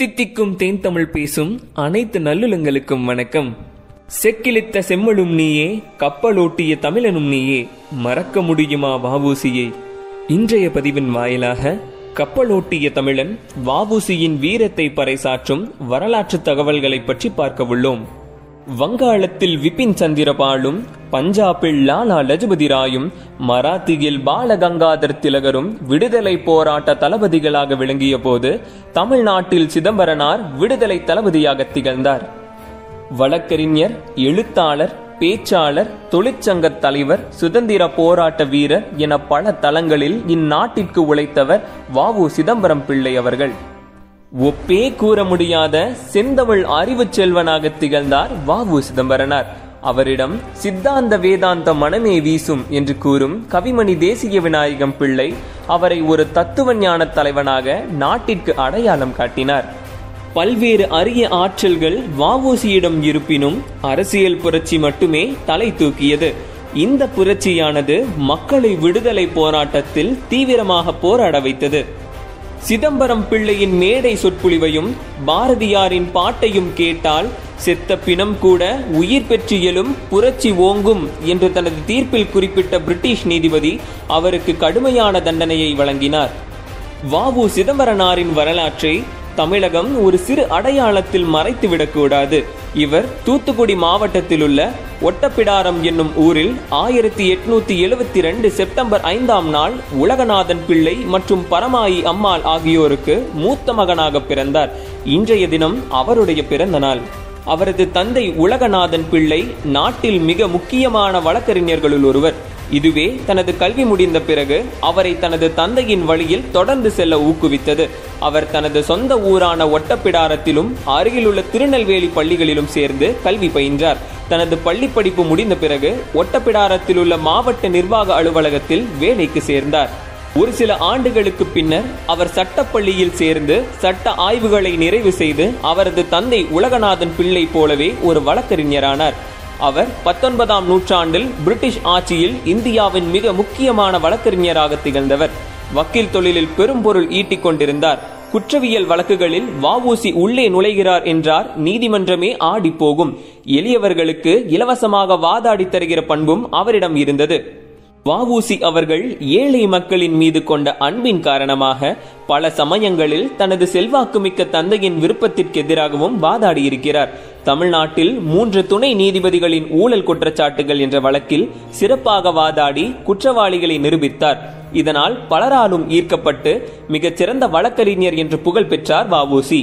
தித்திக்கும் தேன் தமிழ் பேசும் அனைத்து நல்லுலங்களுக்கும் வணக்கம். செக்கிழித்த செம்மலும் நீயே கப்பலோட்டிய தமிழனும் நீயே மறக்க முடியுமா வாவூசியை? இன்றைய பதிவின் வாயிலாக கப்பலோட்டிய தமிழன் வாவூசியின் வீரத்தை பறைசாற்றும் வரலாற்று தகவல்களை பற்றி பார்க்க உள்ளோம். வங்காளத்தில் விபின் சந்திரபாலும் பஞ்சாபில் லாலா லஜபதி ராயும் மராத்தியில் பாலகங்காதர் திலகரும் விடுதலை போராட்ட தளபதிகளாக விளங்கிய போது தமிழ்நாட்டில் சிதம்பரனார் விடுதலை தளபதியாக திகழ்ந்தார். வழக்கறிஞர் எழுத்தாளர் பேச்சாளர் தொழிற்சங்க தலைவர் சுதந்திர போராட்ட வீரர் என பல தளங்களில் இந்நாட்டிற்கு உழைத்தவர் வாவு சிதம்பரம் பிள்ளை அவர்கள். ஒப்பே கூற முடியாத செந்தமிழ் அறிவுச் செல்வனாக திகழ்ந்தார் வாவு சிதம்பரனார். அவரிடம் சித்தாந்த வேதாந்த மனமே வீசும் என்று கூறும் கவிமணி தேசிய விநாயகம் பிள்ளை அவரை ஒரு தத்துவ ஞான தலைவனாக நாட்டிற்கு அடையாளம் காட்டினார். பல்வேறு அரிய ஆற்றல்கள் வாவூசியிடம் இருப்பினும் அரசியல் புரட்சி மட்டுமே தலை தூக்கியது. இந்த புரட்சியானது மக்களை விடுதலை போராட்டத்தில் தீவிரமாக போராட வைத்தது. சிதம்பரம் பிள்ளையின் மேடை சொற்பொழிவையும் பாரதியாரின் பாட்டையும் கேட்டால் செத்த பிணம் கூட உயிர் பெற்று எழும் புரட்சி ஓங்கும் என்று தனது தீர்ப்பில் குறிப்பிட்ட பிரிட்டிஷ் நீதிபதி அவருக்கு கடுமையான தண்டனையை வழங்கினார். வாவு சிதம்பரனாரின் வரலாற்றை தமிழகம் ஒரு சிறு அடையாளத்தில் மறைத்துவிடக்கூடாது இவர் தூத்துக்குடி மாவட்டத்தில் உள்ள ஒட்டப்பிடாரம் என்னும் ஊரில் ஆயிரத்தி எட்நூத்தி எழுவத்தி ரெண்டு செப்டம்பர் ஐந்தாம் நாள் உலகநாதன் பிள்ளை மற்றும் பரமாயி அம்மாள் ஆகியோருக்கு மூத்த மகனாக பிறந்தார். இன்றைய தினம் அவருடைய பிறந்த நாள். அவரது தந்தை உலகநாதன் பிள்ளை நாட்டில் மிக முக்கியமான வழக்கறிஞர்களுள் ஒருவர். இதுவே தனது கல்வி முடிந்த பிறகு அவரை தனது தந்தையின் வழியில் தொடர்ந்து செல்ல ஊக்குவித்தது. அவர் தனது சொந்த ஊரான ஒட்டப்பிடாரத்திலும் அருகிலுள்ள திருநெல்வேலி பள்ளிகளிலும் சேர்ந்து கல்வி பயின்றார். தனது பள்ளி படிப்பு முடிந்த பிறகு ஒட்டப்பிடாரத்தில் உள்ள மாவட்ட நிர்வாக அலுவலகத்தில் வேலைக்கு சேர்ந்தார். ஒரு சில ஆண்டுகளுக்கு பின்னர் அவர் சட்டப்பள்ளியில் சேர்ந்து சட்ட ஆய்வுகளை நிறைவு செய்து அவரது தந்தை உலகநாதன் பிள்ளை போலவே ஒரு வழக்கறிஞரானார். அவர் பத்தொன்பதாம் நூற்றாண்டில் பிரிட்டிஷ் ஆட்சியில் இந்தியாவின் மிக முக்கியமான வழக்கறிஞராக திகழ்ந்தவர். வக்கீல் தொழிலில் பெரும் பொருள் ஈட்டிக் கொண்டிருந்தார். குற்றவியல் வழக்குகளில் வாவூசி உள்ளே நுழைகிறார் என்றார். நீதிமன்றமே ஆடிப்போகும். போகும் எளியவர்களுக்கு இலவசமாக வாதாடி தருகிற பண்பும் அவரிடம் இருந்தது. வாவூசி அவர்கள் ஏழை மக்களின் மீது கொண்ட அன்பின் காரணமாக பல சமயங்களில் தனது செல்வாக்குமிக்க தந்தையின் விருப்பத்திற்கு எதிராகவும் வாதாடி இருக்கிறார் தமிழ்நாட்டில் மூன்று துணை நீதிபதிகளின் ஊழல் குற்றச்சாட்டுகள் என்ற வழக்கில் சிறப்பாக வாதாடி குற்றவாளிகளை நிரூபித்தார். இதனால் பலராலும் ஈர்க்கப்பட்டு மிகச்சிறந்த வழக்கறிஞர் என்று புகழ் பெற்றார் வாவூசி.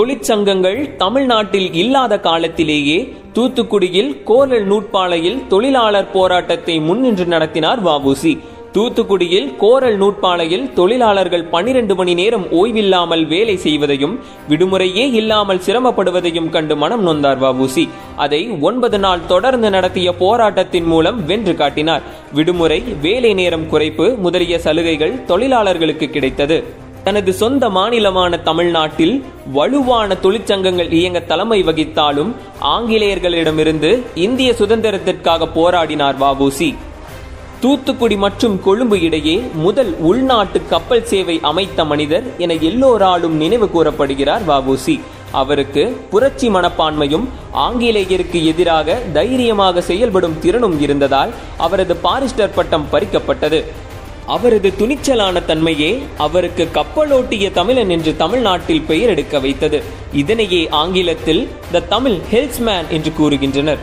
தொழிற்சங்கங்கள் தமிழ்நாட்டில் இல்லாத காலத்திலேயே தூத்துக்குடியில் கோரல் நூற்பாலையில் தொழிலாளர் போராட்டத்தை முன்னின்று நடத்தினார் வாவூசி தூத்துக்குடியில் கோரல் நூற்பாலையில் தொழிலாளர்கள் பனிரெண்டு மணி நேரம் ஓய்வில்லாமல் வேலை செய்வதையும் விடுமுறையே இல்லாமல் சிரமப்படுவதையும் கண்டு மனம் நொந்தார் வாவூசி அதை ஒன்பது நாள் தொடர்ந்து நடத்திய போராட்டத்தின் மூலம் வென்று காட்டினார். விடுமுறை வேலை நேரம் குறைப்பு முதலிய சலுகைகள் தொழிலாளர்களுக்கு கிடைத்தது. தனது சொந்த மாநிலமான தமிழ்நாட்டில் வலுவான தொழிற்சங்கங்கள் இயங்க தலைமை வகித்தாலும் ஆங்கிலேயர்களிடமிருந்து இந்திய சுதந்திரத்திற்காக போராடினார் வாவூசி தூத்துக்குடி மற்றும் கொழும்பு இடையே முதல் உள்நாட்டு கப்பல் சேவை அமைத்த மனிதர் என எல்லோராலும் நினைவு கூறப்படுகிறார் வாவூசி அவருக்கு புரட்சி மனப்பான்மையும் ஆங்கிலேயருக்கு எதிராக தைரியமாக செயல்படும் திறனும் இருந்ததால் அவரது பாரிஸ்டர் பட்டம் பறிக்கப்பட்டது. அவரது துணிச்சலான தன்மையே அவருக்கு கப்பலோட்டிய தமிழன் என்று தமிழ்நாட்டில் பெயர் எடுக்க வைத்தது. இதனையே ஆங்கிலத்தில் த தமிழ் ஹெல்ஸ்மேன் என்று கூறுகின்றனர்.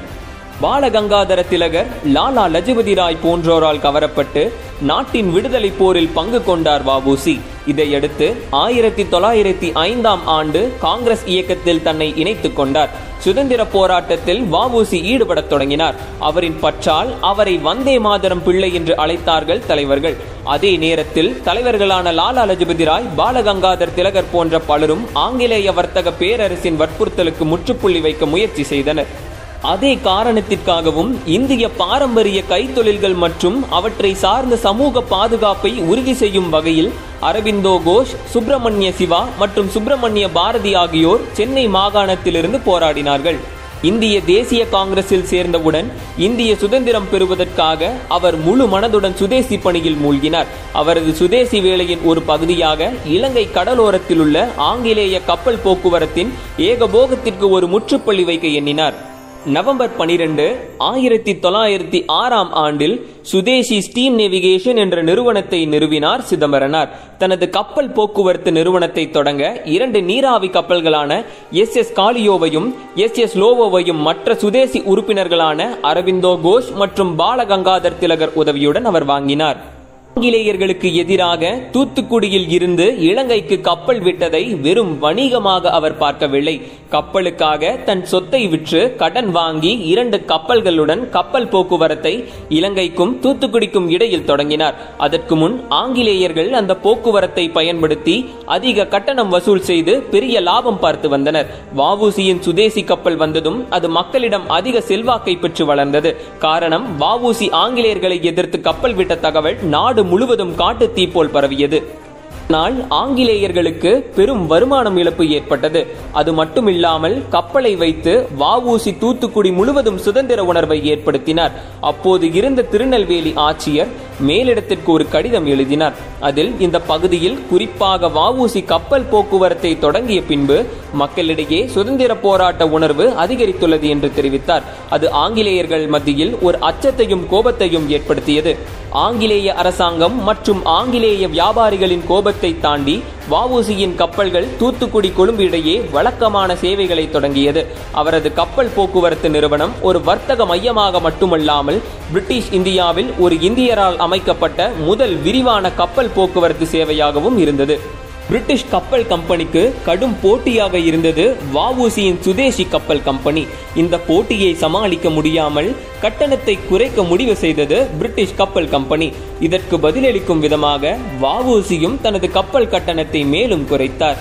பாலகங்காதர திலகர் லாலா லஜபதி ராய் போன்றோரால் கவரப்பட்டு நாட்டின் விடுதலை போரில் பங்கு கொண்டார் வாபூசி இதையடுத்து ஆயிரத்தி தொள்ளாயிரத்தி ஐந்தாம் ஆண்டு காங்கிரஸ் இயக்கத்தில் தன்னை இணைத்துக் கொண்டார். சுதந்திர போராட்டத்தில் வாவூசி ஈடுபடத் தொடங்கினார். அவரின் பற்றால் அவரை வந்தே மாதரம் பிள்ளை என்று அழைத்தார்கள் தலைவர்கள். அதே நேரத்தில் தலைவர்களான லாலா லஜபதி ராய் பாலகங்காதர் திலகர் போன்ற பலரும் ஆங்கிலேய வர்த்தக பேரரசின் வற்புறுத்தலுக்கு முற்றுப்புள்ளி வைக்க முயற்சி செய்தனர். அதே காரணத்திற்காகவும் இந்திய பாரம்பரிய கைத்தொழில்கள் மற்றும் அவற்றை சார்ந்த சமூக பாதுகாப்பை உறுதி செய்யும் வகையில் அரவிந்தோ கோஷ் சுப்பிரமணிய சிவா மற்றும் சுப்பிரமணிய பாரதி ஆகியோர் சென்னை மாகாணத்திலிருந்து போராடினார்கள். இந்திய தேசிய காங்கிரஸில் சேர்ந்தவுடன் இந்திய சுதந்திரம் பெறுவதற்காக அவர் முழு மனதுடன் சுதேசி பணியில் மூழ்கினார். அவரது சுதேசி வேலையின் ஒரு பகுதியாக இலங்கை கடலோரத்தில் உள்ள ஆங்கிலேய கப்பல் போக்குவரத்தின் ஏகபோகத்திற்கு ஒரு முற்றுப்புள்ளி வைக்க எண்ணினார். நவம்பர் பனிரெண்டு ஆயிரத்தி தொள்ளாயிரத்தி ஆறாம் ஆண்டில் சுதேசி ஸ்டீம் நேவிகேஷன் என்ற நிறுவனத்தை நிறுவினார் சிதம்பரனார். தனது கப்பல் போக்குவரத்து நிறுவனத்தை தொடங்க இரண்டு நீராவி கப்பல்களான எஸ் எஸ் காலியோவையும் எஸ் எஸ் லோவோவையும் மற்ற சுதேசி உறுப்பினர்களான அரவிந்தோ கோஷ் மற்றும் பாலகங்காதர் திலகர் உதவியுடன் அவர் வாங்கினார். ஆங்கிலேயர்களுக்கு எதிராக தூத்துக்குடியில் இருந்து இலங்கைக்கு கப்பல் விட்டதை வெறும் வணிகமாக அவர் பார்க்கவில்லை. கப்பலுக்காக தன் சொத்தை விற்று கடன் வாங்கி இரண்டு கப்பல்களுடன் கப்பல் போக்குவரத்தை இலங்கைக்கும் தூத்துக்குடிக்கும் இடையில் தொடங்கினார். அதற்கு முன் ஆங்கிலேயர்கள் அந்த போக்குவரத்தை பயன்படுத்தி அதிக கட்டணம் வசூல் செய்து பெரிய லாபம் பார்த்து வந்தனர். வாவூசியின் சுதேசி கப்பல் வந்ததும் அது மக்களிடம் அதிக செல்வாக்கை பெற்று வளர்ந்தது. காரணம் வாவூசி ஆங்கிலேயர்களை எதிர்த்து கப்பல் விட்ட தகவல் நாடு முழுவதும் காட்டு தீ போல் பரவியது. நாள் ஆங்கிலேயர்களுக்கு பெரும் வருமானம் இழப்பு ஏற்பட்டது. அது மட்டுமில்லாமல் கப்பலை வைத்து வாவூசி தூத்துக்குடி முழுவதும் சுதந்திர உணர்வை ஏற்படுத்தினார். அப்போது இருந்த திருநெல்வேலி ஆட்சியர் மேலிடத்திற்கு ஒரு கடிதம் எழுதினார். அதில் இந்த பகுதியில் குறிப்பாக வாவூசி கப்பல் போக்குவரத்தை தொடங்கிய பின்பு மக்களிடையே சுதந்திர போராட்ட உணர்வு அதிகரித்துள்ளது என்று தெரிவித்தார். அது ஆங்கிலேயர்கள் மத்தியில் ஒரு அச்சத்தையும் கோபத்தையும் ஏற்படுத்தியது. ஆங்கிலேய அரசாங்கம் மற்றும் ஆங்கிலேய வியாபாரிகளின் கோபத்தை தாண்டி வஉசியின் கப்பல்கள் தூத்துக்குடி கொழும்பு இடையே வழக்கமான சேவைகளை தொடங்கியது. அவரது கப்பல் போக்குவரத்து நிறுவனம் ஒரு வர்த்தக மையமாக மட்டுமல்லாமல் பிரிட்டிஷ் இந்தியாவில் ஒரு இந்தியரால் அமைக்கப்பட்ட முதல் விரிவான கப்பல் போக்குவரத்து சேவையாகவும் இருந்தது. பிரிட்டிஷ் கப்பல் கம்பெனிக்கு கடும் போட்டியாக இருந்தது வவுசியின் சுதேசி கப்பல் கம்பெனி. இந்த போட்டியை சமாளிக்க முடியாமல் கட்டணத்தை குறைக்க முடிவு செய்தது பிரிட்டிஷ் கப்பல் கம்பெனி. இதற்கு பதிலளிக்கும் விதமாக வவுசியும் தனது கப்பல் கட்டணத்தை மேலும் குறைத்தார்.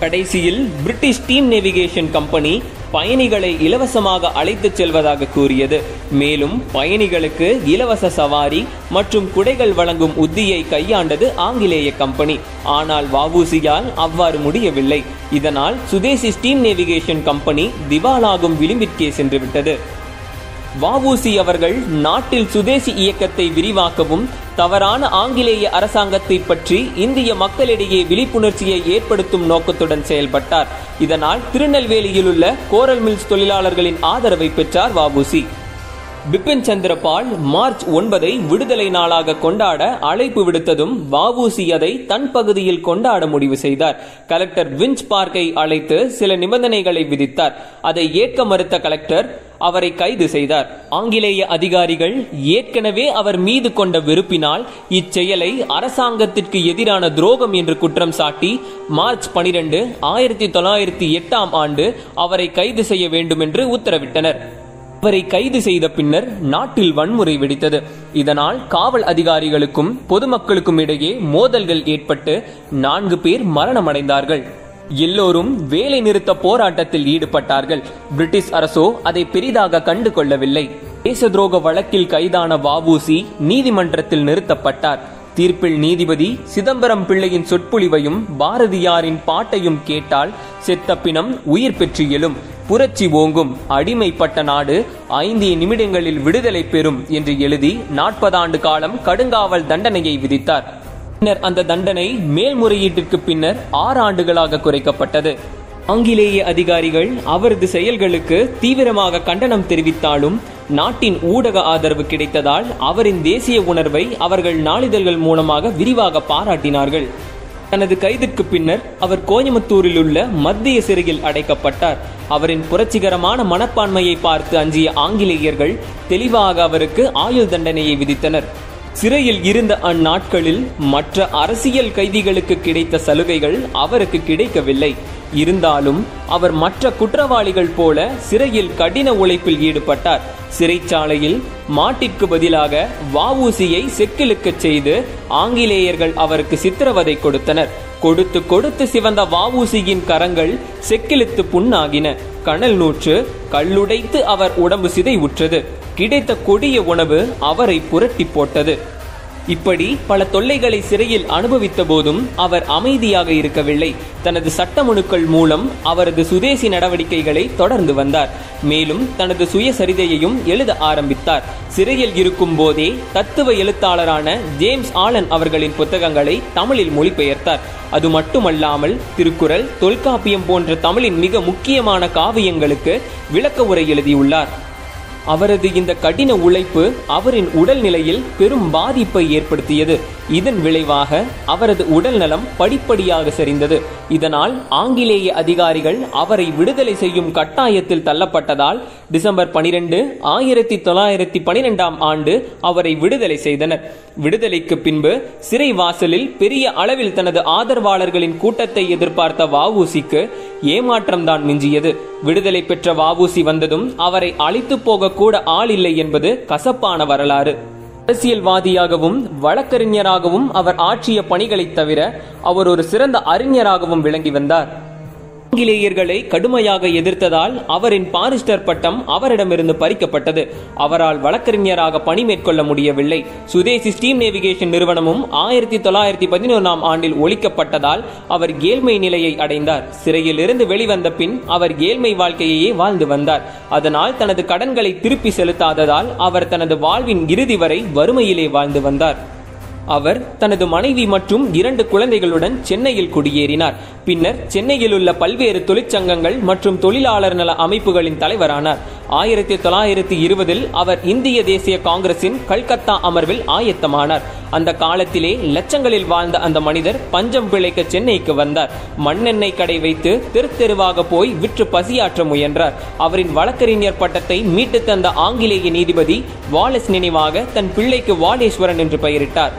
கடைசியில் பிரிட்டிஷ் டீம் நேவிகேஷன் கம்பெனி பயணிகளை இலவசமாக அழைத்துச் செல்வதாக கூறியது. மேலும் பயணிகளுக்கு இலவச சவாரி மற்றும் குடைகள் வழங்கும் உத்தியை கையாண்டது ஆங்கிலேய கம்பெனி. ஆனால் வாவூசியால் அவ்வாறு முடியவில்லை. இதனால் சுதேசி ஸ்டீம் நேவிகேஷன் கம்பெனி திவாலாகும் விளிம்பிற்கே சென்றுவிட்டது. விட்டது அவர்கள் நாட்டில் சுதேசி இயக்கத்தை விரிவாக்கவும் தவறான ஆங்கிலேய அரசாங்கத்தை பற்றி இந்திய மக்களிடையே விழிப்புணர்ச்சியை ஏற்படுத்தும் நோக்கத்துடன் செயல்பட்டார். இதனால் திருநெல்வேலியில் உள்ள கோரல் மில்ஸ் தொழிலாளர்களின் ஆதரவை பெற்றார் வாபுசி பிபின் சந்திரபால் மார்ச் ஒன்பதை விடுதலை நாளாக கொண்டாட அழைப்பு விடுத்ததும் வாவூசி அதை தன் பகுதியில் கொண்டாட முடிவு செய்தார். கலெக்டர் விஞ்ச் பார்க்கை அழைத்து சில நிபந்தனைகளை விதித்தார். அதை ஏற்க மறுத்த கலெக்டர் அவரை கைது செய்தார். ஆங்கிலேய அதிகாரிகள் ஏற்கனவே அவர் மீது கொண்ட வெறுப்பினால் இச்செயலை அரசாங்கத்திற்கு எதிரான துரோகம் என்று குற்றம் சாட்டி மார்ச் பனிரெண்டு ஆயிரத்தி தொள்ளாயிரத்தி எட்டாம் ஆண்டு அவரை கைது செய்ய வேண்டும் என்று உத்தரவிட்டனர். அவரை கைது செய்த பின்னர் நாட்டில் வன்முறை வெடித்தது. இதனால் காவல் அதிகாரிகளுக்கும் பொதுமக்களுக்கும் இடையே மோதல்கள் ஏற்பட்டு நான்கு பேர் மரணமடைந்தார்கள். எல்லோரும் வேலை நிறுத்த போராட்டத்தில் ஈடுபட்டார்கள். பிரிட்டிஷ் அரசோ அதை பெரிதாக கண்டு கொள்ளவில்லை தேச துரோக வழக்கில் கைதான வாவூசி நீதிமன்றத்தில் நிறுத்தப்பட்டார். தீர்ப்பில் நீதிபதி சிதம்பரம் பிள்ளையின் சொற்பொழிவையும் பாரதியாரின் பாட்டையும் கேட்டால் செத்த பிணம் உயிர் பெற்று எழும். புரட்சி ஓங்கும் அடிமைப்பட்ட நாடு ஐந்து நிமிடங்களில் விடுதலை பெறும் என்று எழுதி நாற்பது ஆண்டு காலம் கடுங்காவல் தண்டனையை விதித்தார். பின்னர் அந்த தண்டனை மேல்முறையீட்டிற்கு பின்னர் ஆறு ஆண்டுகளாக குறைக்கப்பட்டது. ஆங்கிலேய அதிகாரிகள் அவரது செயல்களுக்கு தீவிரமாக கண்டனம் தெரிவித்தாலும் நாட்டின் ஊடக ஆதரவு கிடைத்ததால் அவரின் தேசிய உணர்வை அவர்கள் நாளிதழ்கள் மூலமாக விரிவாக பாராட்டினார்கள். தனது கைதுக்கு பின்னர் அவர் கோயம்புத்தூரில் உள்ள மத்திய சிறையில் அடைக்கப்பட்டார். அவரின் புரட்சிகரமான மனப்பான்மையை பார்த்து அஞ்சிய ஆங்கிலேயர்கள் தெளிவாக அவருக்கு ஆயுள் தண்டனையை விதித்தனர். சிறையில் இருந்த அந்நாட்களில் மற்ற அரசியல் கைதிகளுக்கு கிடைத்த சலுகைகள் அவருக்கு கிடைக்கவில்லை. இருந்தாலும் அவர் மற்ற குற்றவாளிகள் போல சிறையில் கடின உழைப்பில் ஈடுபட்டார். சிறைச்சாலையில் மாட்டிற்கு பதிலாக வாவூசியை செக்கிலுக்கச் செய்து ஆங்கிலேயர்கள் அவருக்கு சித்திரவதை கொடுத்தனர். கொடுத்து கொடுத்து சிவந்த வாவூசியின் கரங்கள் செக்கிலுத்து புண்ணாகின. கனல் நூற்று கல்லுடைத்து அவர் உடம்பு சிதை உற்றது கிடைத்த கொடிய உணவு அவரை புரட்டி போட்டது. இப்படி பல தொல்லைகளை சிறையில் அனுபவித்த போதும் அவர் அமைதியாக இருக்கவில்லை. தனது சட்டமனுக்கள் மூலம் அவரது சுதேசி நடவடிக்கைகளை தொடர்ந்து வந்தார். மேலும் தனது சுயசரிதையையும் எழுத ஆரம்பித்தார். சிறையில் இருக்கும் போதே தத்துவ எழுத்தாளரான ஜேம்ஸ் ஆலன் அவர்களின் புத்தகங்களை தமிழில் மொழிபெயர்த்தார். அது மட்டுமல்லாமல் திருக்குறள் தொல்காப்பியம் போன்ற தமிழின் மிக முக்கியமான காவியங்களுக்கு விளக்க உரை எழுதியுள்ளார். அவரது இந்த கடின உழைப்பு அவரின் உடல்நிலையில் பெரும் பாதிப்பை ஏற்படுத்தியது. இதன் விளைவாக அவரது உடல்நலம் படிப்படியாக சரிந்தது. இதனால் ஆங்கிலேய அதிகாரிகள் அவரை விடுதலை செய்யும் கட்டாயத்தில் தள்ளப்பட்டதால் டிசம்பர் பனிரெண்டு ஆயிரத்தி தொள்ளாயிரத்தி பனிரெண்டாம் ஆண்டு அவரை விடுதலை செய்தனர். விடுதலைக்கு பின்பு சிறை வாசலில் பெரிய அளவில் தனது ஆதரவாளர்களின் கூட்டத்தை எதிர்பார்த்த வவுசிக்கு ஏமாற்றம்தான் மிஞ்சியது. விடுதலை பெற்ற வாவூசி வந்ததும் அவரை அழித்து போக கூட ஆள் இல்லை என்பது கசப்பான வரலாறு. அரசியல்வாதியாகவும் வழக்கறிஞராகவும் அவர் ஆற்றிய பணிகளைத் தவிர அவர் ஒரு சிறந்த அறிஞராகவும் விளங்கி வந்தார். ஆங்கிலேயர்களை கடுமையாக எதிர்த்ததால் அவரின் பாரிஸ்டர் பட்டம் அவரிடமிருந்து பறிக்கப்பட்டது. அவரால் வழக்கறிஞராக பணி மேற்கொள்ள முடியவில்லை. சுதேசி ஸ்டீம் நேவிகேஷன் நிறுவனமும் ஆயிரத்தி தொள்ளாயிரத்தி பதினொன்றாம் ஆண்டில் ஒழிக்கப்பட்டதால் அவர் ஏழ்மை நிலையை அடைந்தார். சிறையில் இருந்து வெளிவந்த பின் அவர் ஏழ்மை வாழ்க்கையையே வாழ்ந்து வந்தார். அதனால் தனது கடன்களை திருப்பி செலுத்தாததால் அவர் தனது வாழ்வின் இறுதி வரை வறுமையிலே வாழ்ந்து வந்தார். அவர் தனது மனைவி மற்றும் இரண்டு குழந்தைகளுடன் சென்னையில் குடியேறினார். பின்னர் சென்னையில் உள்ள பல்வேறு தொழிற்சங்கங்கள் மற்றும் தொழிலாளர் நல அமைப்புகளின் தலைவரானார். ஆயிரத்தி தொள்ளாயிரத்தி இருபதில் அவர் இந்திய தேசிய காங்கிரசின் கல்கத்தா அமர்வில் ஆயத்தமானார். அந்த காலத்திலே லட்சங்களில் வாழ்ந்த அந்த மனிதர் பஞ்சம் பிழைக்க சென்னைக்கு வந்தார். மண்ணெண்ணெய் கடை வைத்து தெருத்தெருவாக போய் விற்று பசியாற்ற முயன்றார். அவரின் வழக்கறிஞர் பட்டத்தை மீட்டு தந்த ஆங்கிலேய நீதிபதி வாலஸ் நினைவாக தன் பிள்ளைக்கு வாலேஸ்வரன் என்று பெயரிட்டார்.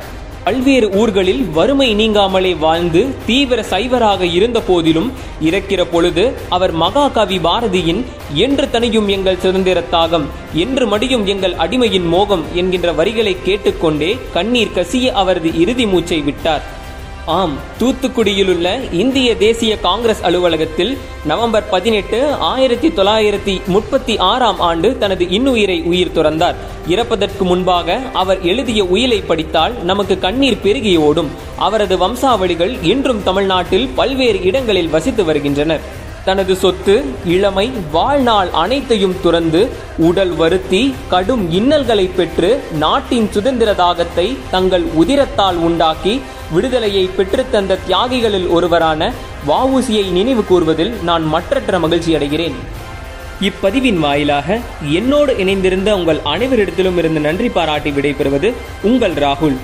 பல்வேறு ஊர்களில் வறுமை நீங்காமலே வாழ்ந்து தீவிர சைவராக இருந்த போதிலும் இறக்கிற பொழுது அவர் மகாகவி பாரதியின் என்று தனியும் எங்கள் சுதந்திர தாகம் என்று மடியும் எங்கள் அடிமையின் மோகம் என்கின்ற வரிகளை கேட்டுக்கொண்டே கண்ணீர் கசிய அவரது இறுதி மூச்சை விட்டார். ஆம் தூத்துக்குடியில் உள்ள இந்திய தேசிய காங்கிரஸ் அலுவலகத்தில் நவம்பர் பதினெட்டு ஆயிரத்தி தொள்ளாயிரத்தி முப்பத்தி ஆறாம் ஆண்டு தனது இன்னுயிரை உயிர் துறந்தார். இறப்பதற்கு முன்பாக அவர் எழுதிய உயிலை படித்தால் நமக்கு கண்ணீர் பெருகி ஓடும். அவரது வம்சாவளிகள் இன்றும் தமிழ்நாட்டில் பல்வேறு இடங்களில் வசித்து வருகின்றனர். தனது சொத்து இளமை வாழ்நாள் அனைத்தையும் துறந்து உடல் வருத்தி கடும் இன்னல்களை பெற்று நாட்டின் சுதந்திர தாகத்தை தங்கள் உதிரத்தால் உண்டாக்கி விடுதலையை பெற்றுத்தந்த தியாகிகளில் ஒருவரான வாவூசியை நினைவு கூர்வதில் நான் மற்றற்ற மகிழ்ச்சி அடைகிறேன். இப்பதிவின் வாயிலாக என்னோடு இணைந்திருந்த உங்கள் அனைவரிடத்திலும் இருந்து நன்றி பாராட்டி விடைபெறுவது உங்கள் ராகுல்.